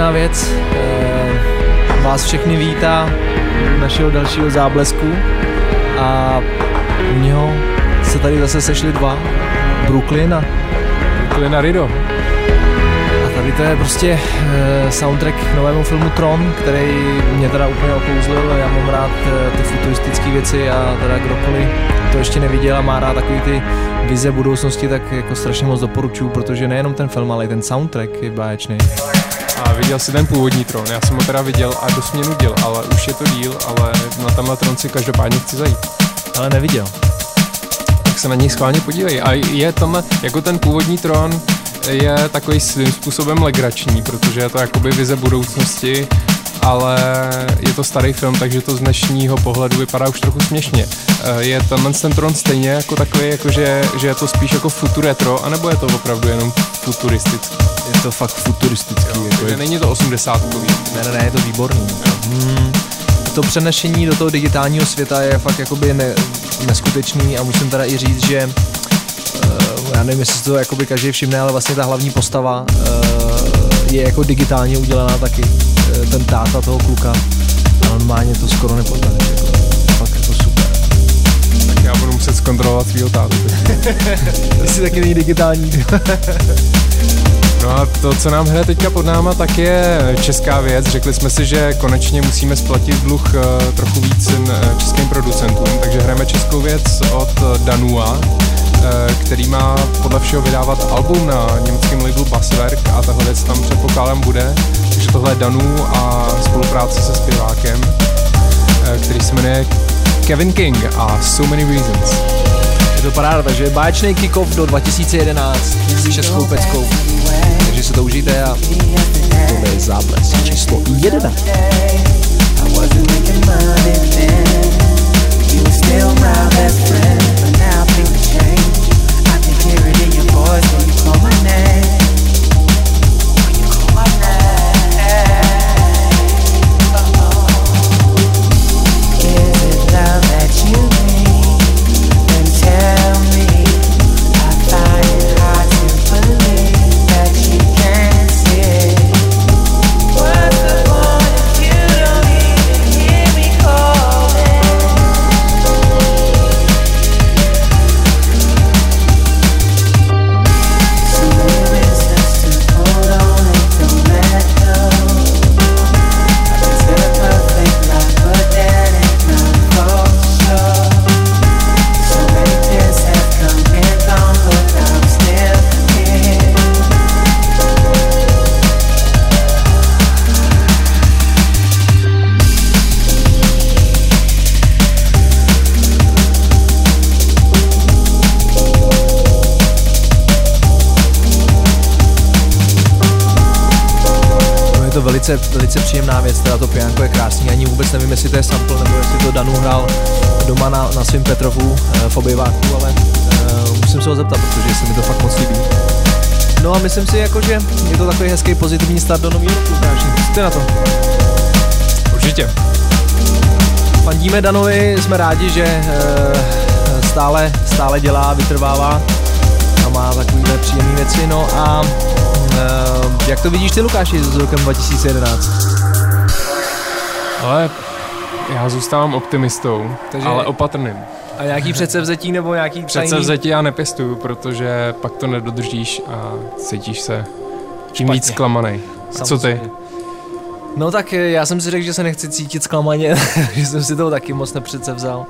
báječná věc eh, vás všechny vítá našeho dalšího záblesku a u něho se tady zase sešli dva, Brooklyn a Klina Rido. a tady to je prostě uh, soundtrack k novému filmu Tron, který mě teda úplně okouzlil. Já mám rád uh, ty futuristické věci a teda kdokoliv to ještě neviděl a má rád takový ty vize budoucnosti, tak jako strašně moc doporučuju, protože nejenom ten film, ale i ten soundtrack je báječný. A viděl si ten původní tron, já jsem ho teda viděl a dost mě nudil, ale už je to díl, ale na tenhle tron si každopádně chci zajít. Ale neviděl. Tak se na něj schválně podívej. A je tam, jako ten původní tron, je takový svým způsobem legrační, protože je to jakoby vize budoucnosti, ale je to starý film, takže to z dnešního pohledu vypadá už trochu směšně. Eh, Je tenhle ten tron stejně jako takový, jako že, že je to spíš jako futuretro, anebo je to opravdu jenom futuristický? Je to fakt futuristický. jako Takže je, není to 80 ne, ne, ne, je to výborný. Hmm. To přenešení do toho digitálního světa je fakt jakoby ne, neskutečný a musím teda i říct, že uh, já nevím, jestli si to jakoby každý všimne, ale vlastně ta hlavní postava uh, je jako digitálně udělaná taky. Ten táta toho kluka. A normálně to skoro nepoznáš. Jako, fakt jako super. Tak já budu muset zkontrolovat svýho tátu. Jestli taky není digitální. No a to, co nám hraje teďka pod náma, tak je česká věc. Řekli jsme si, že konečně musíme splatit dluh eh, trochu víc eh, českým producentům, takže hrajeme českou věc od eh, Danua, který má podle všeho vydávat album na německém labelu Basswerk a tahle věc tam předpokládám bude. Takže tohle je Danu a spolupráce se zpěvákem, eh, který se jmenuje Kevin King a So Many Reasons. Je to paráda, takže báječný kick-off do 2011 s českou peckou. Takže si to užijte a tohle je zábles číslo 11. I wasn't making money then. You were still my best friend, but now things change. I can hear it in your voice when you call my name. To velice, velice příjemná věc, teda to pianko je krásný, ani vůbec nevím, jestli to je sample, nebo jestli to Danu hrál doma na, na svém Petrovu eh, v obyváku, ale uh, musím se ho zeptat, protože se mi to fakt moc líbí. No a myslím si, jako, že je to takový hezký pozitivní start do nového roku. Co ty na to? Určitě. Fandíme Danovi, jsme rádi, že eh, stále, stále dělá, vytrvává a má takovýhle příjemné věci. No a eh, jak to vidíš ty, Lukáši, s rokem 2011? Ale já zůstávám optimistou, Takže- ale opatrným. A nějaký předsevzetí nebo nějaký tajný? Předsevzetí já nepěstuju, protože pak to nedodržíš a cítíš se tím Špatně. víc zklamanej. A co ty? No tak eh, já jsem si řekl, že se nechci cítit zklamaně, že jsem si toho taky moc nepřece vzal.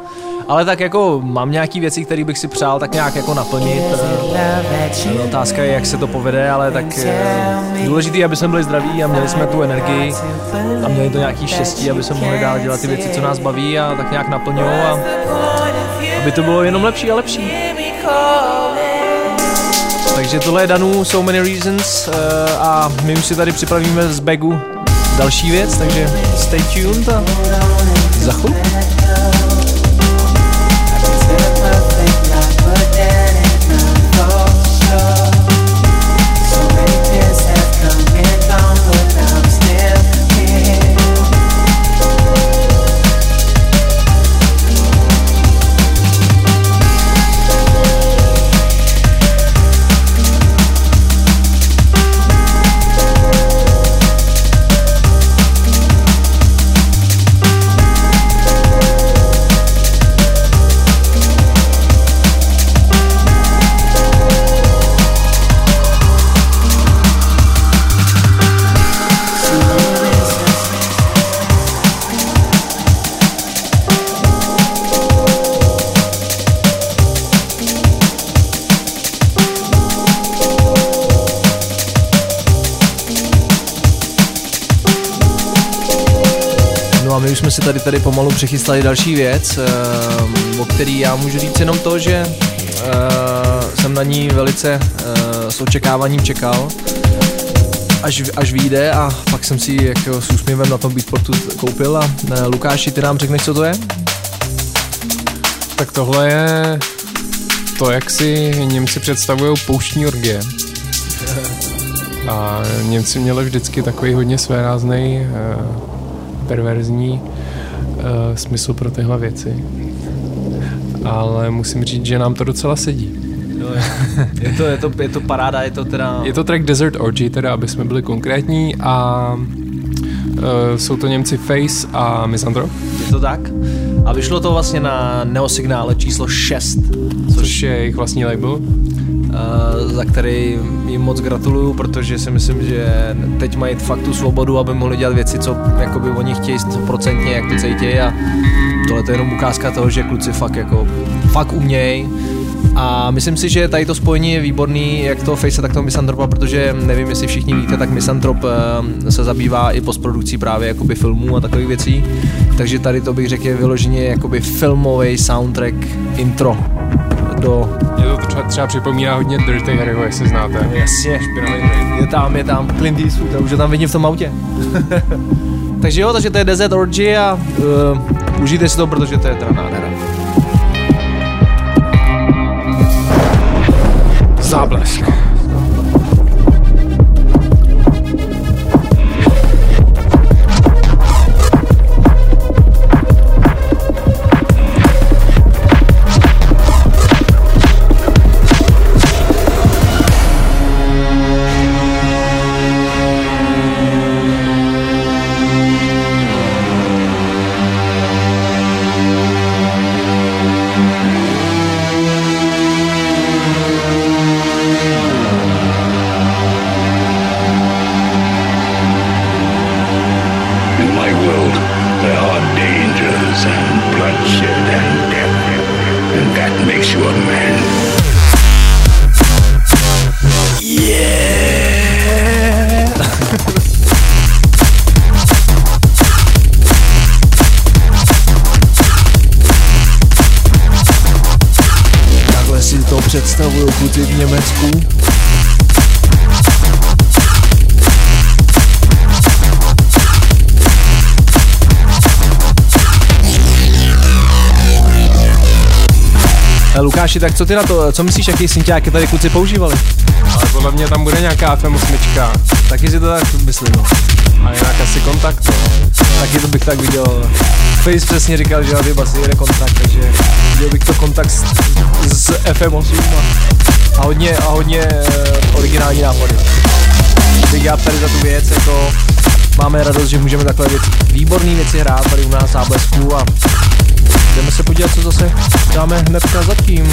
Ale tak jako mám nějaký věci, které bych si přál tak nějak jako naplnit. Eh, no, Otázka je, jak se to povede, ale tak eh, důležité, aby jsme byli zdraví a měli jsme tu energii a měli to nějaký štěstí, aby jsme mohli dál dělat ty věci, co nás baví a tak nějak naplňují a aby to bylo jenom lepší a lepší. Takže tohle je Danu So Many Reasons uh, a my už si tady připravíme z bagu další věc, takže stay tuned a za chvilku. Si tady tady pomalu přechystali další věc, eh, o který já můžu říct jenom to, že eh, jsem na ní velice eh, s očekáváním čekal, až, až vyjde a pak jsem si ji jako s úsměvem na tom Beatportu koupil a Lukáši, ty nám řekneš, co to je? Tak tohle je to, jak si Němci představují pouštní orgie. A Němci měli vždycky takový hodně svérázný, perverzní smysl pro tyhle věci. Ale musím říct, že nám to docela sedí. No, je, to, je, to, je to paráda, je to teda... Je to track Desert Orgy, teda aby jsme byli konkrétní a uh, jsou to Němci Face a Misandro. Je to tak? A vyšlo to vlastně na Neosignále číslo 6. Což, což je jejich vlastní label. Uh, za který jim moc gratuluju, protože si myslím, že teď mají fakt tu svobodu, aby mohli dělat věci, co jakoby oni chtějí 100% jak to cítí a tohle to je jenom ukázka toho, že kluci fakt jako fakt umějí. A myslím si, že tady to spojení je výborný, jak to Face, tak to Misantropa, protože nevím, jestli všichni víte, tak Misantrop eh, se zabývá i postprodukcí právě jakoby filmů a takových věcí. Takže tady to bych řekl je vyloženě jakoby filmový soundtrack intro do... Je to třeba, třeba připomíná hodně Dirty Harryho, jestli znáte. Jasně, je tam, je tam, Clint Eastwood, už je tam vidím v tom autě. takže jo, takže to je Desert Orgy a uh, užijte si to, protože to je teda nádhera. Záblesk. Tak co ty na to, co myslíš, jaký synťáky tady kluci používali? Ale podle mě tam bude nějaká FM8. Taky si to tak myslím, no. A jinak asi kontakt, no. Taky to bych tak viděl. Face přesně říkal, že na ty basy jede kontakt, takže viděl bych to kontakt z, z FM8 a, a hodně, a hodně uh, originální nápady. Bych já tady za tu věc, jako máme radost, že můžeme takové věci, výborné věci hrát tady u nás Blesku a jdeme se podívat, co zase dáme hnedka zatím.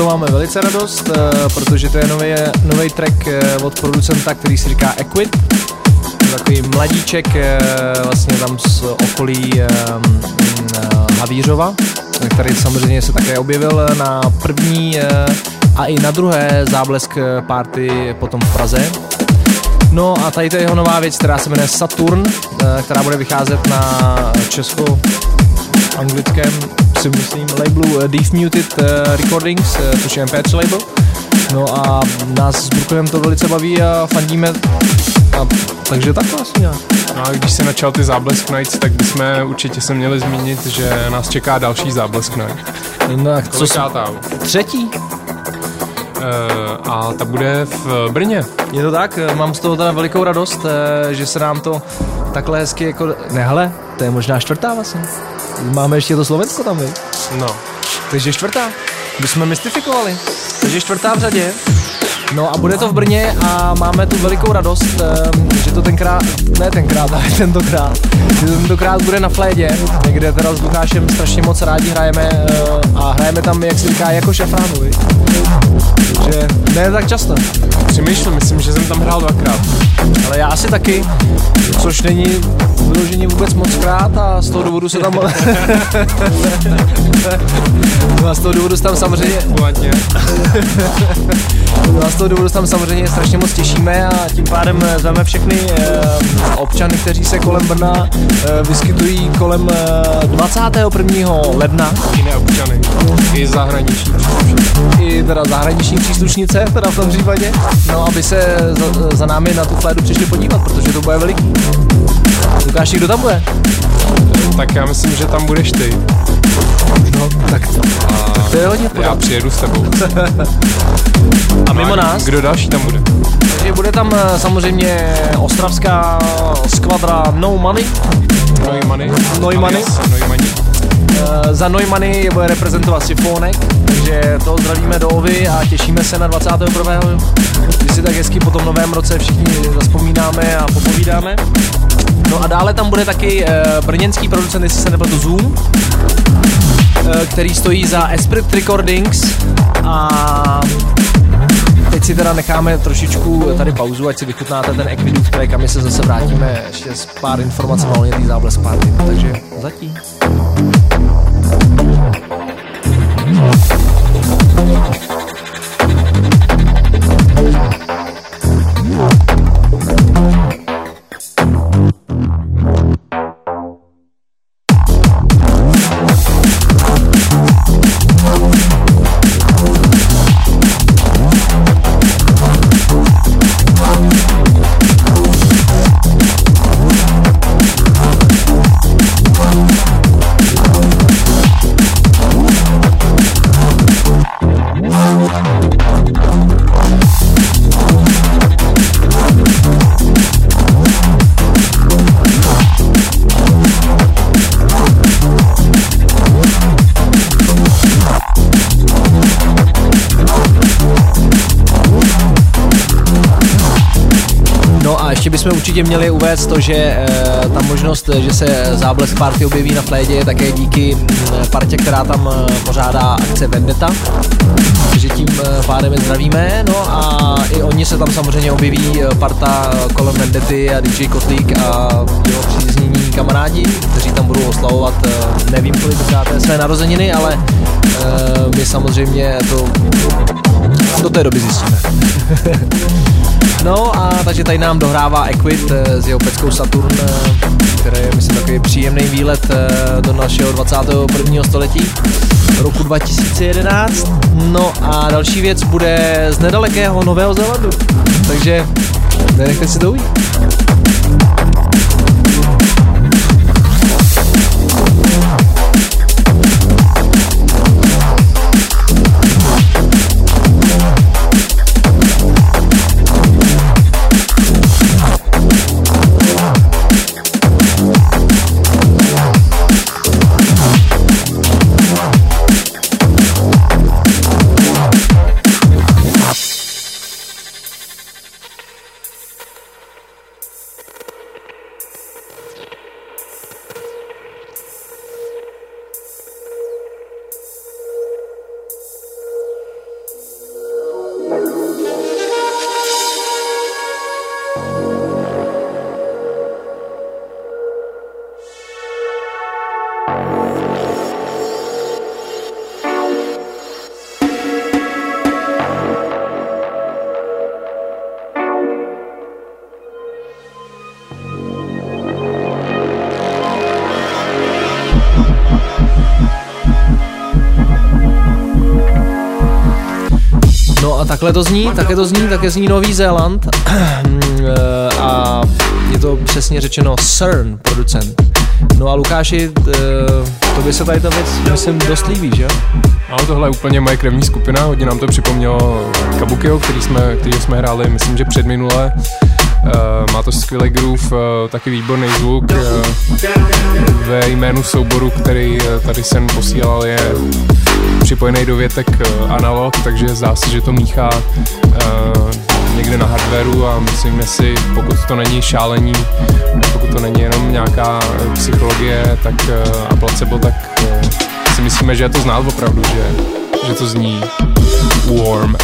Toho máme velice radost, eh, protože to je nový, nový track eh, od producenta, který si říká Equid. Takový mladíček eh, vlastně tam z okolí eh, mm, eh, Havířova, který samozřejmě se také objevil na první a i na druhé záblesk party potom v Praze. No a tady to je jeho nová věc, která se jmenuje Saturn, která bude vycházet na česko anglickém si myslím labelu eh, Deep Muted eh, Recordings, eh, což je MP3 label. No a nás s Brooklinem to velice baví a fandíme. A, takže tak vlastně. No a když se načal ty záblesk nights, tak bychom určitě se měli zmínit, že nás čeká další záblesk night. No, a co. Kolikátá? Třetí? A ta bude v Brně. Je to tak, mám z toho teda velikou radost, že se nám to takhle hezky jako... Ne, hele, to je možná čtvrtá vlastně. Máme ještě to Slovensko tam, viď? No. Takže čtvrtá. My jsme mystifikovali. Takže čtvrtá v řadě. No a bude to v Brně a máme tu velikou radost, ehm, že to tenkrát, ne tenkrát, ale tentokrát, že to tentokrát bude na flédě, kde teda s Lukášem strašně moc rádi hrajeme eh, a hrajeme tam, jak se říká, jako šafránu, viď? Takže ne tak často, Přemýšlím, myslím, že jsem tam hrál dvakrát. ale já asi taky, což není vyloženě vůbec moc krát a z toho důvodu se tam... No a z toho důvodu se tam samozřejmě. No a z toho důvodu tam samozřejmě strašně moc těšíme a tím pádem eh, zveme všechny eh, občany, kteří se kolem Brna eh, vyskytují kolem eh, 21. ledna Jiné občany. I zahraniční. i teda zahraniční příslušnice, teda v tom případě, no aby se za, za námi na tu flédu přišli podívat, protože to bude veliký. Lukáši, kdo tam bude? Tak já myslím, že tam budeš ty. No, tak, A to je hodně v já přijedu s tebou. A mimo No nás, Kdo další tam bude? takže bude tam eh, samozřejmě ostravská skvadra No Money, Neumany. Neumany. Alias Neumani. Eh, Za Neumany bude reprezentovat Sifonek, takže to zdravíme do Ovy a těšíme se na 21. kdy si tak hezky po tom novém roce všichni zaspomínáme a popovídáme. No a dále tam bude taky eh, brněnský producent, jestli se nepletu Zoom, který stojí za Esprit Recordings a teď si teda necháme trošičku tady pauzu, ať si vychutnáte ten Equidus track a my se zase vrátíme ještě s pár informací o té záblesk party. Takže zatím. Měli uvést to, že e, ta možnost, že se záblesk party objeví na flédě je také díky mm, partě, která tam e, pořádá akce Vendetta. Takže tím pádem je zdravíme. No a i oni se tam samozřejmě objeví parta kolem Vendety a DJ Kotlík a jeho příznění kamarádi, kteří tam budou oslavovat nevím kolik své narozeniny, ale my samozřejmě to do té doby zjistíme. No a takže tady nám dohrává Equid eh, s jeho peckou Saturn, eh, které je myslím takový příjemný výlet eh, do našeho 21. století roku 2011. No a další věc bude z nedalekého Nového Zélandu. Takže nenechte si to ujít. Takhle to zní, také to zní, také zní Nový Zéland Eh, a je to přesně řečeno CERN producent. No a Lukáši, eh, to by se tady ta věc, myslím, dost líbí, že jo? Tohle je úplně moje krevní skupina, hodně nám to připomnělo Kabukio, který jsme, který jsme hráli, myslím, že před minule. Uh, má to skvělý groove, uh, taky výborný zvuk. Uh, ve jménu souboru, který tady jsem posílal, je připojený do větek analog, takže zdá se, že to míchá někde na hardwareu a myslíme si, pokud to není šálení, pokud to není jenom nějaká psychologie tak, a placebo, tak si myslíme, že je to znát opravdu, že, že to zní warm.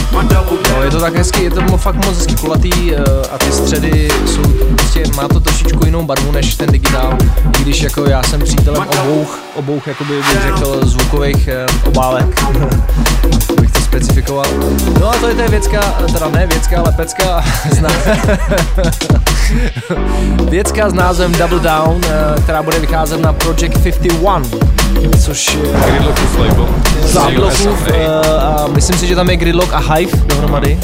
No, je to tak hezky, je to mo- fakt moc hezky kulatý eh, a ty středy jsou prostě, má to trošičku jinou barvu než ten digitál, i když jako já jsem přítelem obou, obou jakoby bych řekl zvukových eh, obálek, bych to specifikoval. No a to je ta věcka, teda ne věcka, ale pecka. věcka s názvem Double Down, eh, která bude vycházet na Project 51, což je Gridlockův label. Záblokův, eh, a myslím si, že tam je Gridlock a Hive dohromady.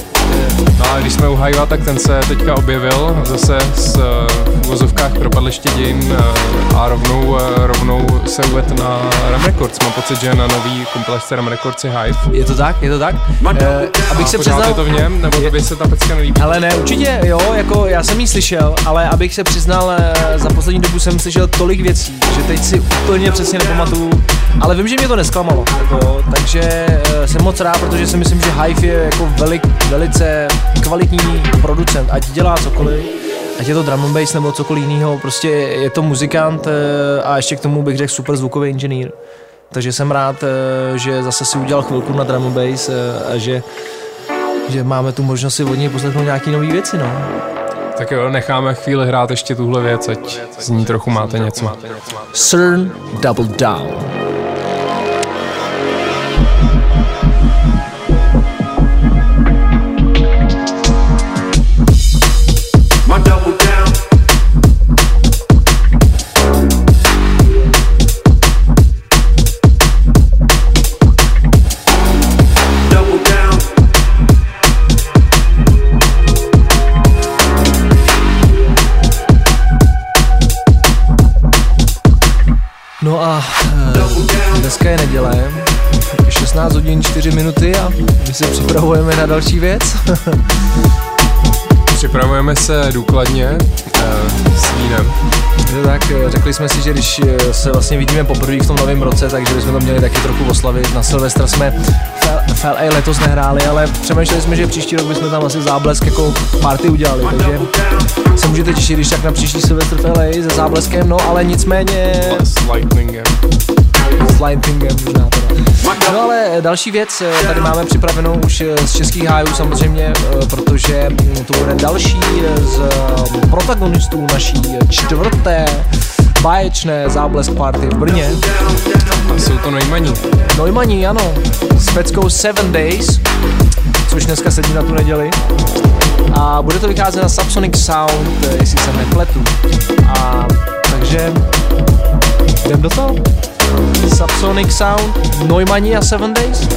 No a když jsme u Hajva, tak ten se teďka objevil zase z uh, v uvozovkách propadliště dějin uh, a rovnou, uh, rovnou se uvedl na Ram Records. Mám pocit, že na nový kompilace Ram Records je Hive. Je to tak, je to tak. Eh, abych se a pořád přiznal, je to v něm, nebo tobě se ta pecka nelíbí? ale ne, určitě jo, jako já jsem ji slyšel, ale abych se přiznal, eh, za poslední dobu jsem slyšel tolik věcí, že teď si úplně přesně nepamatuju, ale vím, že mě to nesklamalo, jako, takže eh, jsem moc rád, protože si myslím, že Hive je jako velik, velice kvalitní producent, ať dělá cokoliv, ať je to drum and bass nebo cokoliv jiného, prostě je to muzikant eh, a ještě k tomu bych řekl super zvukový inženýr. Takže jsem rád, eh, že zase si udělal chvilku na drum and bass eh, a že, že máme tu možnost si od něj poslechnout nějaký nové věci, no. Tak jo, necháme chvíli hrát ještě tuhle věc, ať z ní trochu máte něco. CERN Double Down. No a eh, dneska je neděle, 16 hodin 4 minuty a my se připravujeme na další věc. Připravujeme se důkladně uh, s vínem. Tak eh, řekli jsme si, že když eh, se vlastně vidíme poprvé v tom novém roce, takže bychom to měli taky trochu oslavit. Na Silvestra jsme v- v LA letos nehráli, ale přemýšleli jsme, že příští rok bychom tam asi záblesk jako party udělali, takže se můžete těšit, když tak na příští Silvestr v LA se zábleskem, no ale nicméně S lightningem. s lightningem možná teda. No ale další věc, eh, tady máme připravenou už eh, z českých hájů samozřejmě, eh, protože mm, to bude další z protagonistů naší čtvrté báječné záblesk party v Brně. A jsou to nejmaní. Neumanní, ano, s peckou Seven Days, což dneska sedí na tu neděli. A bude to vycházet na Subsonic Sound, jestli se nepletu. A takže jdem do toho. Subsonic Sound, Neumanní a Seven Days.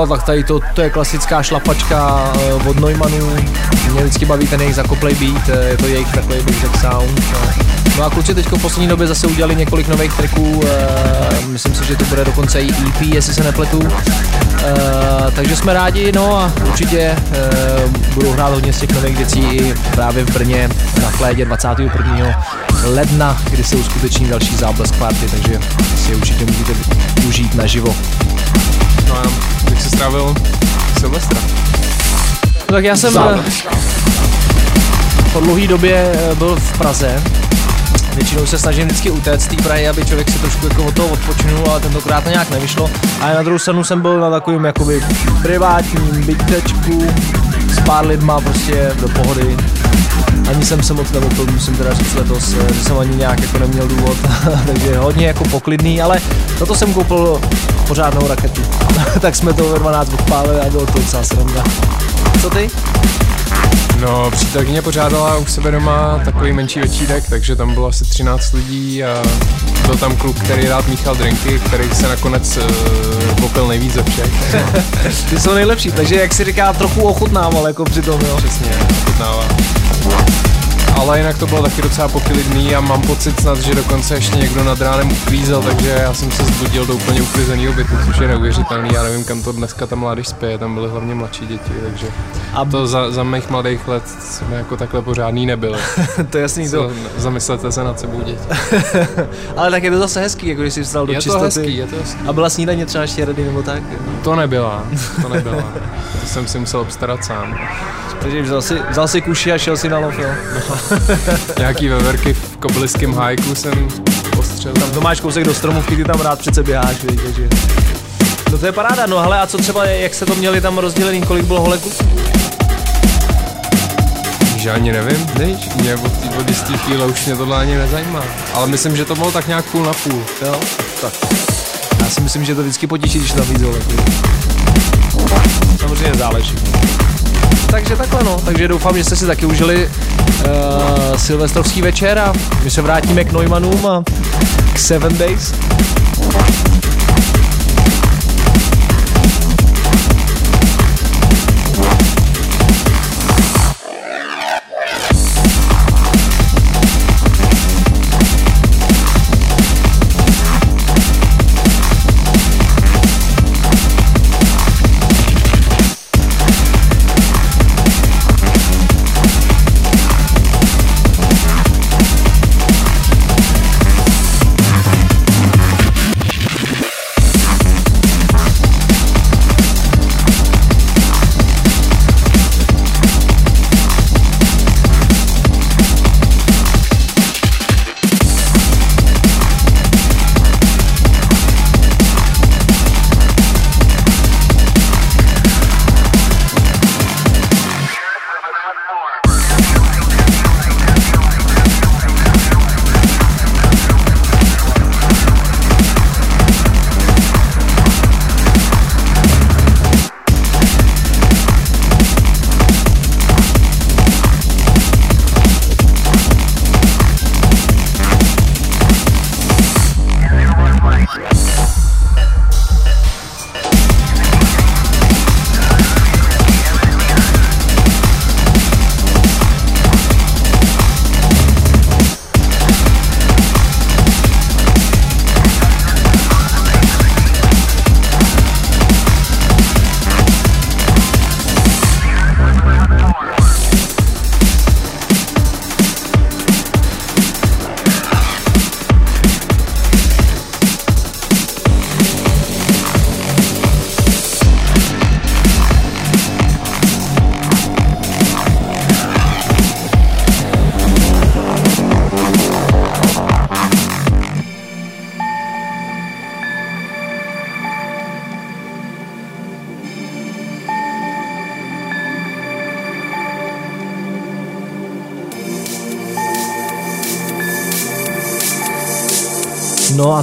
Ale tak tady to, to je klasická šlapačka eh, od Neumannu. Mě vždycky baví ten jejich zakoplej beat, eh, je to jejich takový bych sound. No. no a kluci teď v poslední době zase udělali několik nových tracků, eh, myslím si, že to bude dokonce i EP, jestli se nepletu. Takže jsme rádi, no a určitě budou hrát hodně z těch nových věcí i právě v Brně na Flédě 21. ledna, kdy se uskuteční další záblesk party, takže si je určitě můžete užít naživo. No jak jsi strávil Silvestra? No tak já jsem eh, po dlouhé době eh, byl v Praze. Většinou se snažím vždycky utéct z té Prahy, aby člověk si trošku jako od toho odpočinul, ale tentokrát to nějak nevyšlo. A na druhou stranu jsem byl na takovým jakoby privátním bytečku s pár lidma prostě do pohody. Ani jsem se moc neopil, musím teda říct letos, eh, že jsem ani nějak jako neměl důvod, takže hodně jako poklidný, ale za to jsem koupil pořádnou raketu. tak jsme to ve 12 odpálili a bylo to docela sranda. Co ty? No, přítelkyně pořádala u sebe doma takový menší večírek, takže tam bylo asi 13 lidí a byl tam kluk, který rád míchal drinky, který se nakonec uh, popil nejvíc ze všech. Ty jsou nejlepší, takže jak si říká, trochu ochutnával jako při tom, jo. Přesně, ochutnává. Ale jinak to bylo taky docela poklidný a mám pocit snad, že dokonce ještě někdo nad ránem uklízel, takže já jsem se zbudil do úplně uklizeného bytu, což je neuvěřitelný. Já nevím, kam to dneska ta mládež spěje, tam byly hlavně mladší děti, takže A to za, za mých mladých let jsme jako takhle pořádný nebyli. to je jasný, to. To, zamyslete se nad sebou děti. Ale tak je to zase hezký, jako když jsi vstal do Je to čistoty. hezký, je to hezký. A byla snídaně třeba ještě ready nebo tak. To nebyla, to nebyla. To jsem si musel obstarat sám. Takže vzal si, vzal si kuši a šel si na lov, jo. Nějaký veverky v kobliském hájku jsem postřelil. Tam to máš kousek do stromovky, ty tam rád přece běháš, víš, takže... No to je paráda, no hele, a co třeba, jak se to měli tam rozdělený, kolik bylo holek kluků? Že ani nevím, nevíš, mě od, té- od jistý chvíle už mě tohle ani nezajímá. Ale myslím, že to bylo tak nějak půl na půl. Jo, tak. Já si myslím, že to vždycky potěší, když tam víc holek. Samozřejmě záleží. Takže takhle no, takže doufám, že jste si taky užili uh, silvestrovský večer a my se vrátíme k Neumannům a k Seven Days.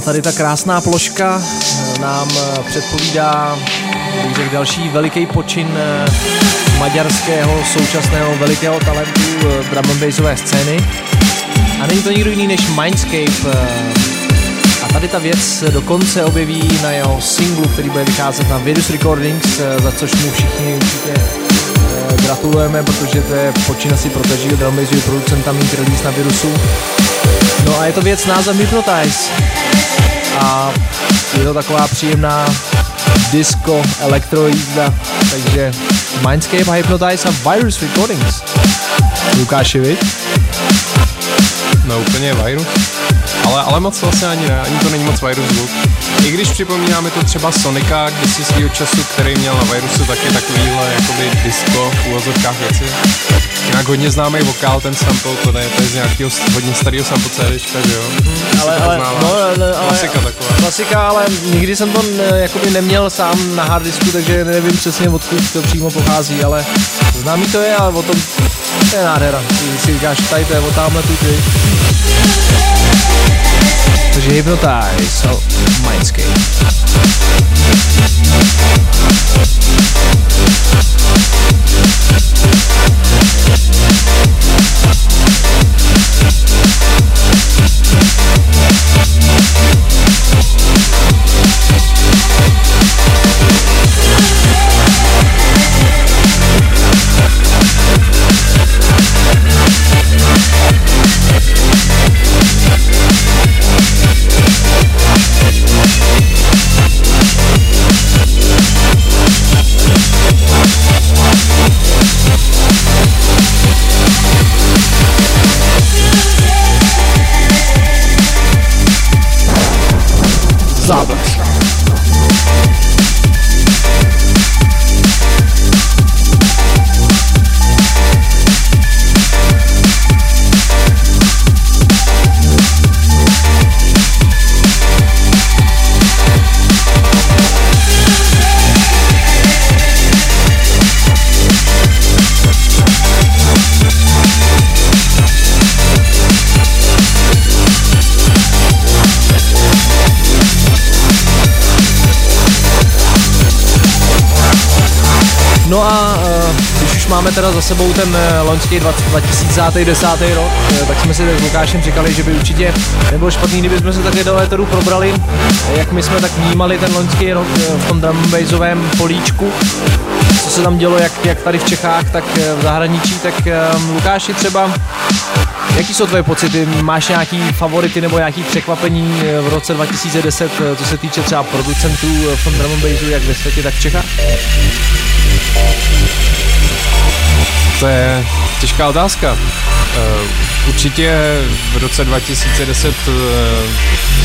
Tady ta krásná ploška eh, nám eh, předpovídá bych další veliký počin eh, maďarského současného velikého talentu drum and bassové scény. A není to nikdo jiný než Mindscape a tady ta věc dokonce objeví na jeho singlu, který bude vycházet na Virus Recordings, za což mu všichni určitě gratulujeme, protože to je počína si proteží drumbasový producenta mít release na Virusu. No a je to věc název Hypnotize. A je to taková příjemná disco, elektro jízda, takže Mindscape Hypnotize a Virus Recordings. Lukáši, viď? No úplně virus. Ale, ale moc vlastně ani ne, ani to není moc virus zvuk. I když připomínáme to třeba Sonika, kdysi svýho času, který měl na virusu taky takovýhle jakoby disco v úvozovkách věci. Jinak hodně známý vokál, ten sample, to, ne, to je z nějakého hodně starého sample CDčka, že jo? Jestli ale, ale, no, ale, ale, Klasika taková. Klasika, ale nikdy jsem to ne, jakoby neměl sám na harddisku, takže nevím přesně odkud to přímo pochází, ale známý to je, ale o tom to je nádhera. Ty si říkáš, tady to je o tamhle tu ty. Takže Hypnotize, oh, Mindscape. Záblesk. Teda za sebou ten uh, loňský 20, 2010. rok, uh, tak jsme si s Lukášem říkali, že by určitě nebylo špatný, kdyby jsme se také do éteru probrali, eh, jak my jsme tak vnímali ten loňský rok v tom drum and bassovém políčku, co se tam dělo jak, jak tady v Čechách, tak v zahraničí, tak uh, Lukáši třeba Jaký jsou tvoje pocity? Máš nějaký favority nebo nějaký překvapení eh, v roce 2010, eh, co se týče třeba producentů eh, v tom drum and bassu, jak ve světě, tak v Čechách? To je těžká otázka. Uh, určitě v roce 2010 uh,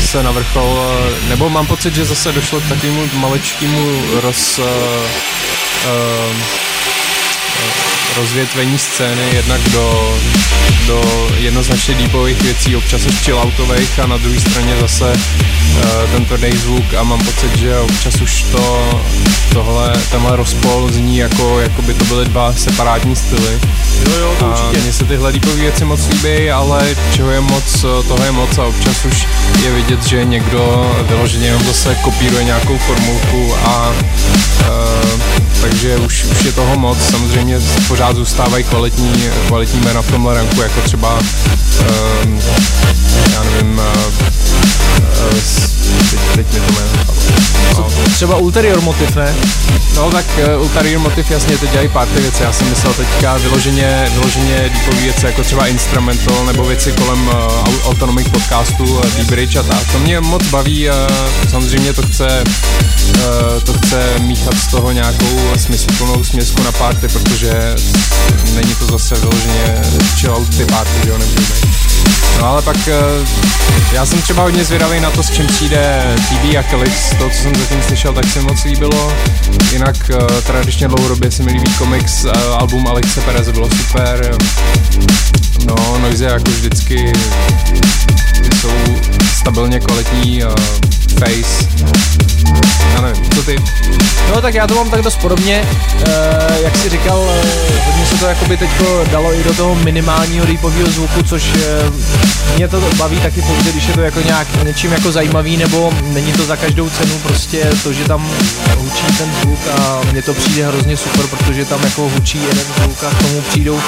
se na vrchol, uh, nebo mám pocit, že zase došlo k takovému malečkému roz, uh, uh, rozvětvení scény jednak do, do jednoznačně deepových věcí, občas až chilloutových a na druhé straně zase uh, ten tvrdý zvuk a mám pocit, že občas už to, tohle, tenhle rozpol zní jako, jako by to byly dva separátní styly. Jo, jo, to A určitě. mně se tyhle deepové věci moc líbí, ale čeho je moc, toho je moc a občas už je vidět, že někdo vyloženě jenom zase kopíruje nějakou formulku a uh, takže už, už je toho moc. Samozřejmě pořád zůstávají kvalitní, kvalitní jména v tomhle ranku, jako třeba um, já nevím, uh, teď, teď mi to jméno. Třeba Ulterior motiv, ne? No tak uh, Ulterior Motiv jasně teď dělají party věci, já jsem myslel teďka vyloženě, vyloženě deepový věci jako třeba instrumental nebo věci kolem uh, au- autonomic podcastů, uh, Deep Bridge a tak. To mě moc baví, uh, samozřejmě to chce, uh, to chce míchat z toho nějakou smysluplnou směsku na party, protože není to zase vyloženě chill out ty party, že jo, nemůžeme. No ale pak uh, já jsem třeba hodně zvědavý na to, s čím přijde TB a Kelix, to, co jsem zatím slyšel, tak se moc líbilo. Jinak uh, tradičně dlouhodobě se mi líbí komiks, uh, album Alexe Perez bylo super. No, Noise jako vždycky jsou stabilně kvalitní face. Já nevím, co ty? No tak já to mám tak dost podobně, uh, jak si říkal, uh, hodně se to jakoby teďko dalo i do toho minimálního deepového zvuku, což eh, mě to baví taky pouze, když je to jako nějak něčím jako zajímavý, nebo není to za každou cenu, prostě to, že tam hučí ten zvuk a mně to přijde hrozně super, protože tam jako hučí jeden zvuk a k tomu přijdou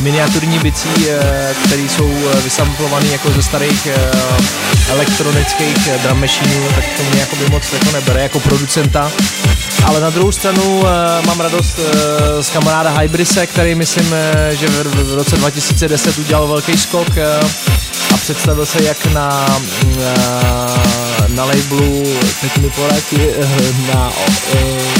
miniaturní bicí, eh, které jsou eh, vysamplované jako ze starých eh, elektronických eh, drum machineů, tak to mě jakoby moc jako nebere jako producenta. Ale na druhou stranu uh, mám radost uh, z kamaráda Hybrise, který myslím, uh, že v, roce 2010 udělal velký skok a představil se jak na, uh, na labelu, teď mi poradí, na uh,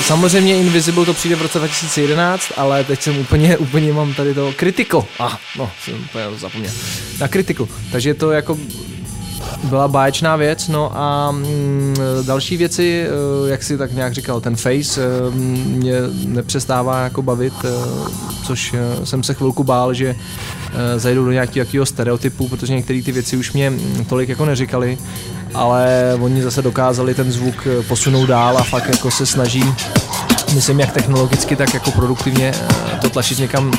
Samozřejmě Invisible to přijde v roce 2011, ale teď jsem úplně, úplně mám tady to Critical. Ah, no, jsem úplně zapomněl. Na Critical. Takže to jako byla báječná věc, no a mm, další věci, eh, jak si tak nějak říkal, ten face eh, mě nepřestává jako bavit, eh, což jsem se chvilku bál, že zajdu do nějakého stereotypu, protože některé ty věci už mě mm, tolik jako neříkali, ale oni zase dokázali ten zvuk posunout dál a fakt jako se snaží myslím jak technologicky, tak jako produktivně to tlačit někam,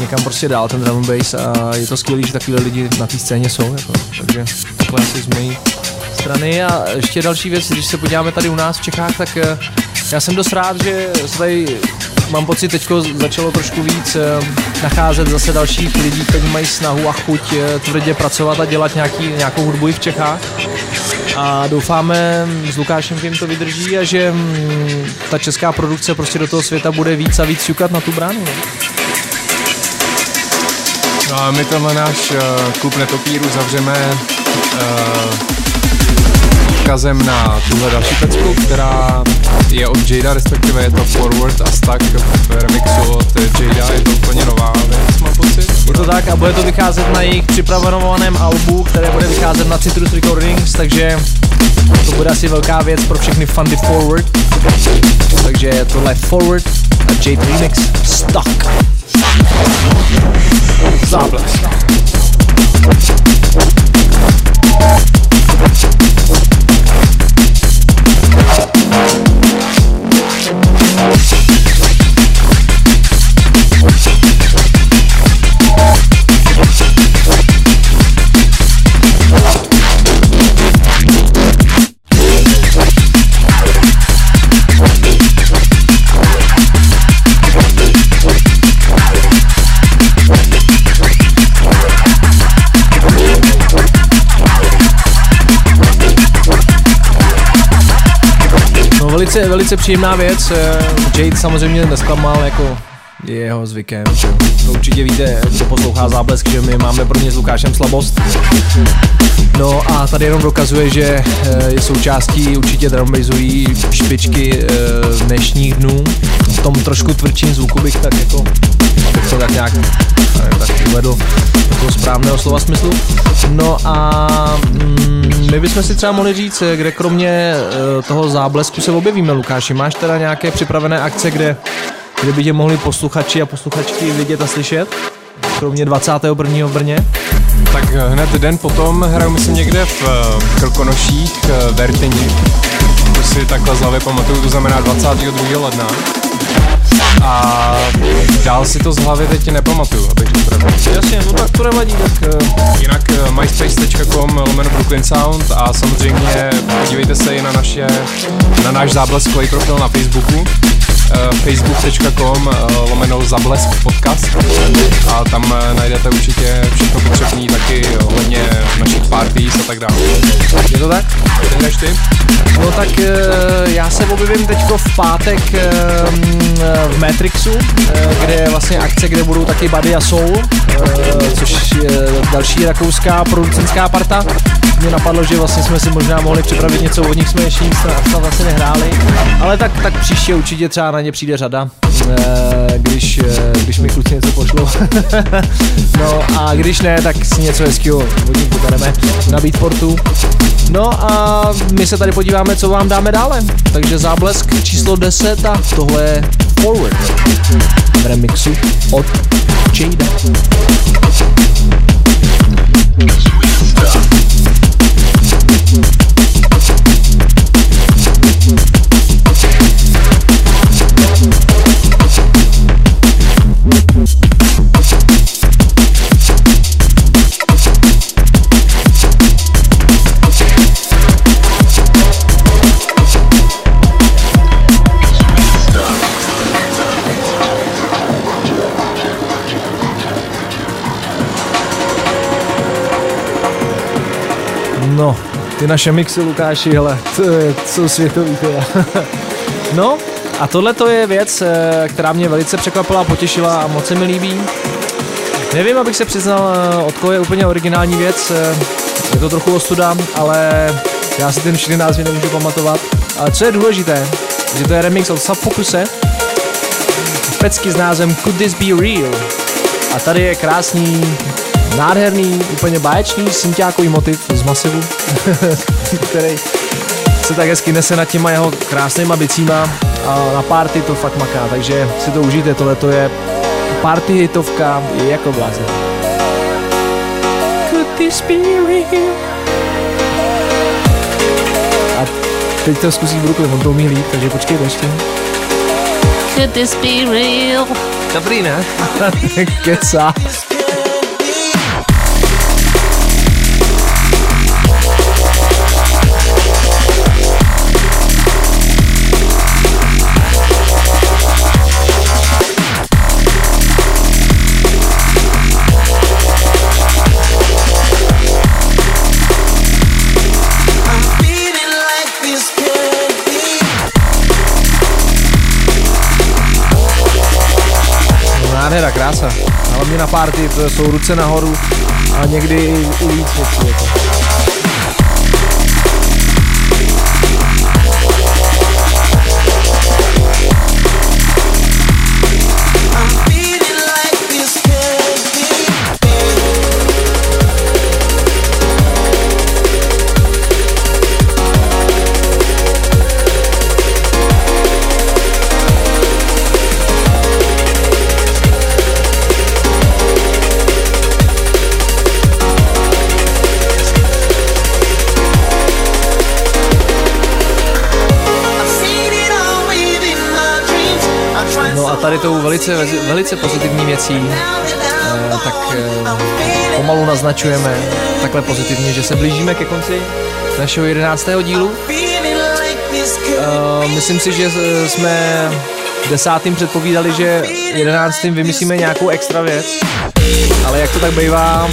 někam prostě dál, ten drum bass a je to skvělé, že takovýhle lidi na té scéně jsou, jako, takže takhle asi z mojí strany a ještě další věc, když se podíváme tady u nás v Čechách, tak eh, já jsem dost rád, že se tady mám pocit, teďko začalo trošku víc eh, nacházet zase dalších lidí, kteří mají snahu a chuť eh, tvrdě pracovat a dělat nějaký, nějakou hudbu i v Čechách. A doufáme s Lukášem, jim to vydrží a že mm, ta česká produkce prostě do toho světa bude víc a víc ťukat na tu bránu. No. A my tenhle náš uh, klub netopíru zavřeme uh, odkazem na tuhle další pecku, která je od Jada, respektive je to Forward a Stack v remixu od Jada, je to úplně nová věc, mám pocit. Je to tak a bude to vycházet na jejich připravenovaném albu, které bude vycházet na Citrus Recordings, takže to bude asi velká věc pro všechny fandy Forward. Takže tohle je Forward a Jade Remix Stuck. Záblesk. Velice, velice příjemná věc. eh, Jade samozřejmě nesklamal jako je jeho zvykem. že. To určitě víte, kdo poslouchá záblesk, že my máme pro ně s Lukášem slabost. No a tady jenom dokazuje, že eh, je součástí určitě drumbasový špičky eh, dnešních dnů. V tom trošku tvrdším zvuku bych tak jako bych to tak nějak nevím, tak uvedl do toho správného slova smyslu. No a mm, my bychom si třeba mohli říct, kde kromě eh, toho záblesku se objevíme, Lukáši. Máš teda nějaké připravené akce, kde, kde by tě mohli posluchači a posluchačky vidět a slyšet? Kromě 21. v Brně? Tak hned den potom hraju myslím někde v eh, Krkonoších, eh, v Erteni. To si takhle z hlavy pamatuju, to znamená 22. ledna. A dál si to z hlavy teď nepamatuju, abych řekl pravdu. Jasně, no tak to nevadí, tak eh, Jinak eh, myspace.com lomeno Brooklyn Sound a samozřejmě podívejte se i na, naše, na náš zábleskový profil na Facebooku facebook.com eh, lomeno zablesk podcast a tam eh, najdete určitě všechno potřebné taky ohledně našich parties a tak dále. je to tak? Jdeš ty? No tak eh, já se objevím teďko v pátek eh, mm, v Matrixu, eh, kde je vlastně akce, kde budou taky Buddy a Soul, eh, což je další rakouská producentská parta. Mě napadlo, že vlastně jsme si možná mohli připravit něco od nich, jsme ještě nic snad vlastně nehráli, ale tak, tak příště určitě třeba na ně přijde řada, eh, když, eh, když mi kluci něco pošlou. no a když ne, tak si něco hezkého od nich vybereme na Beatportu. No a my se tady podíváme, co vám dáme dále. Takže záblesk číslo 10 a tohle je Forward v remixu od Jada. No, ty naše mixy, Lukáši, hele, to je, jsou světový teda. no, a tohle to je věc, eh, která mě velice překvapila, potěšila a moc se mi líbí. Nevím, abych se přiznal, eh, od koho je úplně originální věc, eh, je to trochu ostuda, ale já si ten všechny názvy nemůžu pamatovat. Ale co je důležité, že to je remix od Subfocuse, pecky s názvem Could This Be Real? A tady je krásný, nádherný, úplně báječný synťákový motiv z masivu, který se tak hezky nese nad těma jeho krásnýma bicíma a na party to fakt maká, takže si to užijte, tohle to je party hitovka je jako blázen. Could this be real? A teď to zkusí Brooklyn, on to umí líp, takže počkej ještě. Could this be real? Dobrý, ne? Keca. Krása. Hlavně na party to jsou ruce nahoru a někdy i i víc věcí. Jako. Tady tou velice, velice pozitivní věcí, eh, tak eh, pomalu naznačujeme takhle pozitivně, že se blížíme ke konci našeho jedenáctého dílu. Eh, myslím si, že jsme desátým předpovídali, že jedenáctým vymyslíme nějakou extra věc, ale jak to tak bývá,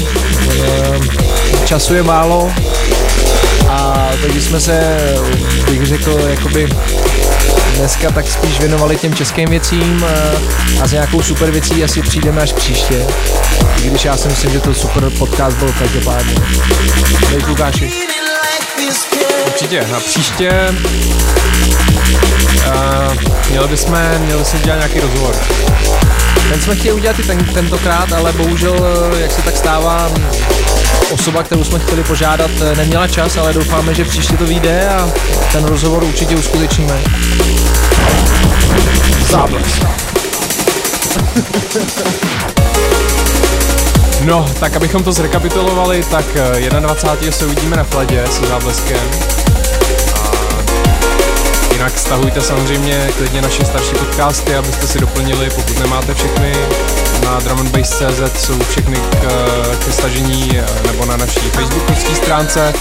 času je málo. A takže jsme se, bych řekl, jakoby dneska tak spíš věnovali těm českým věcím a s nějakou super věcí asi přijdeme až příště. I když já si myslím, že to super podcast byl každopádně. Dej Lukáši. Určitě. Na příště uh, měli bychom, měli bychom dělat nějaký rozhovor. Ten jsme chtěli udělat i ten, tentokrát, ale bohužel, eh, jak se tak stává, osoba, kterou jsme chtěli požádat, eh, neměla čas, ale doufáme, že příště to vyjde a ten rozhovor určitě uskutečníme. Záblesk. No, tak abychom to zrekapitulovali, tak eh, 21. se uvidíme na Fladě se zábleskem. Jinak stahujte samozřejmě klidně naše starší podcasty, abyste si doplnili, pokud nemáte všechny. Na drumandbass.cz jsou všechny k, ke stažení nebo na naší facebookovské stránce.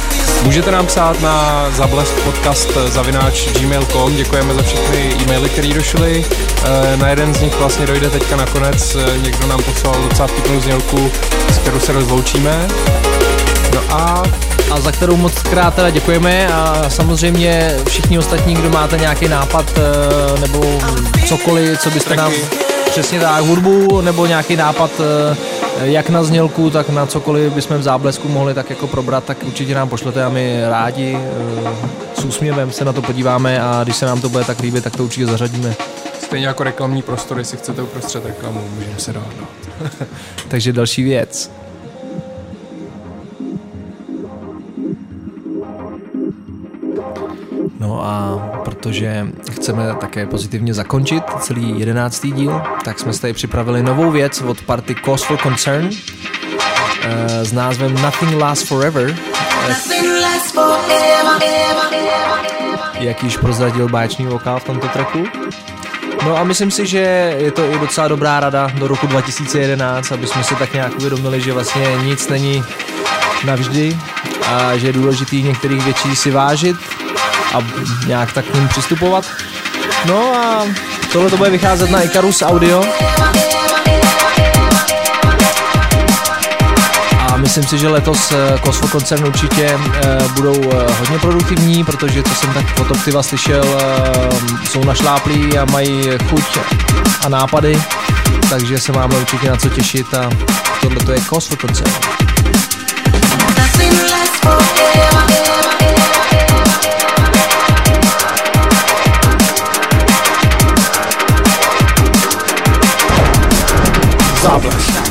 Můžete nám psát na zablesk podcast zavináč gmail.com. Děkujeme za všechny e-maily, které došly. Eh, Na jeden z nich vlastně dojde teďka nakonec. Eh, Někdo nám poslal docela vtipnou znělku, s kterou se rozloučíme. No a a za kterou moc krát teda děkujeme a samozřejmě všichni ostatní, kdo máte nějaký nápad eh, nebo cokoliv, co byste nám přesně tak hudbu nebo nějaký nápad eh, jak na znělku, tak na cokoliv bychom v záblesku mohli tak jako probrat, tak určitě nám pošlete a my rádi eh, s úsměvem se na to podíváme a když se nám to bude tak líbit, tak to určitě zařadíme. stejně jako reklamní prostor, jestli chcete uprostřed reklamu, můžeme se dohodnout. Takže další věc. No a protože chceme také pozitivně zakončit celý jedenáctý díl, tak jsme si tady připravili novou věc od party Cause for Concern eh, s názvem Nothing Lasts Forever, jak již prozradil báječný vokál v tomto tracku. No a myslím si, že je to i docela dobrá rada do roku 2011, aby jsme si tak nějak uvědomili, že vlastně nic není navždy a že je důležitý některých věcí si vážit a nějak tak k ním přistupovat. No a tohle to bude vycházet na Icarus Audio. A my Myslím si, že letos eh, Kosmo koncern určitě eh, budou eh, hodně produktivní, protože co jsem tak od Optiva slyšel, eh, jsou našláplí a mají chuť a nápady, takže se máme určitě na co těšit a tohle to je Kosmo koncern. Nothing. Záblesk.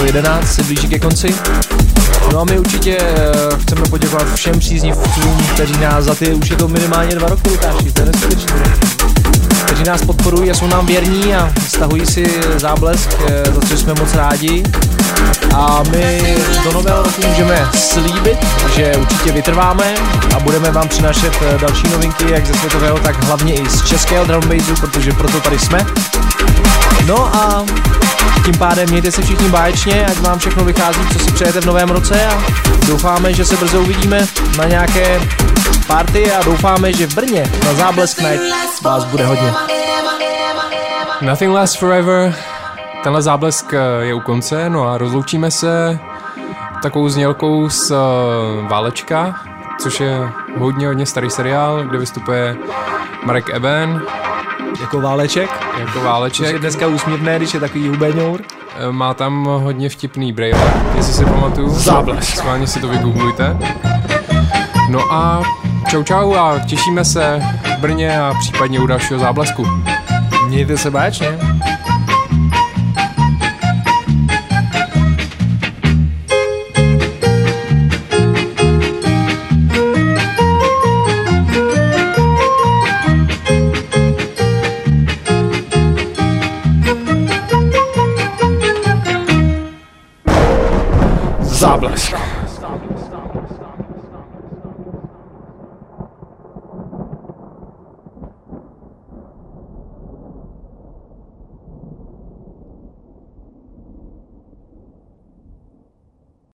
Číslo 11 se blíží ke konci. No a my určitě eh, chceme poděkovat všem příznivcům, kteří nás za ty, už je to minimálně dva roky, Lukáši, to je neskutečné. Kteří nás podporují a jsou nám věrní a stahují si záblesk, eh, za což jsme moc rádi. A my do nového roku můžeme slíbit, že určitě vytrváme a budeme vám přinášet eh, další novinky, jak ze světového, tak hlavně i z českého drum bassu, protože proto tady jsme. No a tím pádem mějte se všichni báječně, ať vám všechno vychází, co si přejete v novém roce a doufáme, že se brzo uvidíme na nějaké party a doufáme, že v Brně na Záblesk Night vás bude hodně. Nothing lasts forever. Tenhle záblesk eh, je u konce, no a rozloučíme se takovou znělkou z uh, Válečka, což je hodně, hodně starý seriál, kde vystupuje Marek Eben Jako váleček, jako což je Váleček. dneska úsměvné, když je takový hubeňour. Eh, Má tam hodně vtipný brejle, jestli si pamatuju. Záblesk. Schválně si to vygooglujte. No a čau čau a těšíme se v Brně a případně u dalšího záblesku. Mějte se báječně. Záblesk.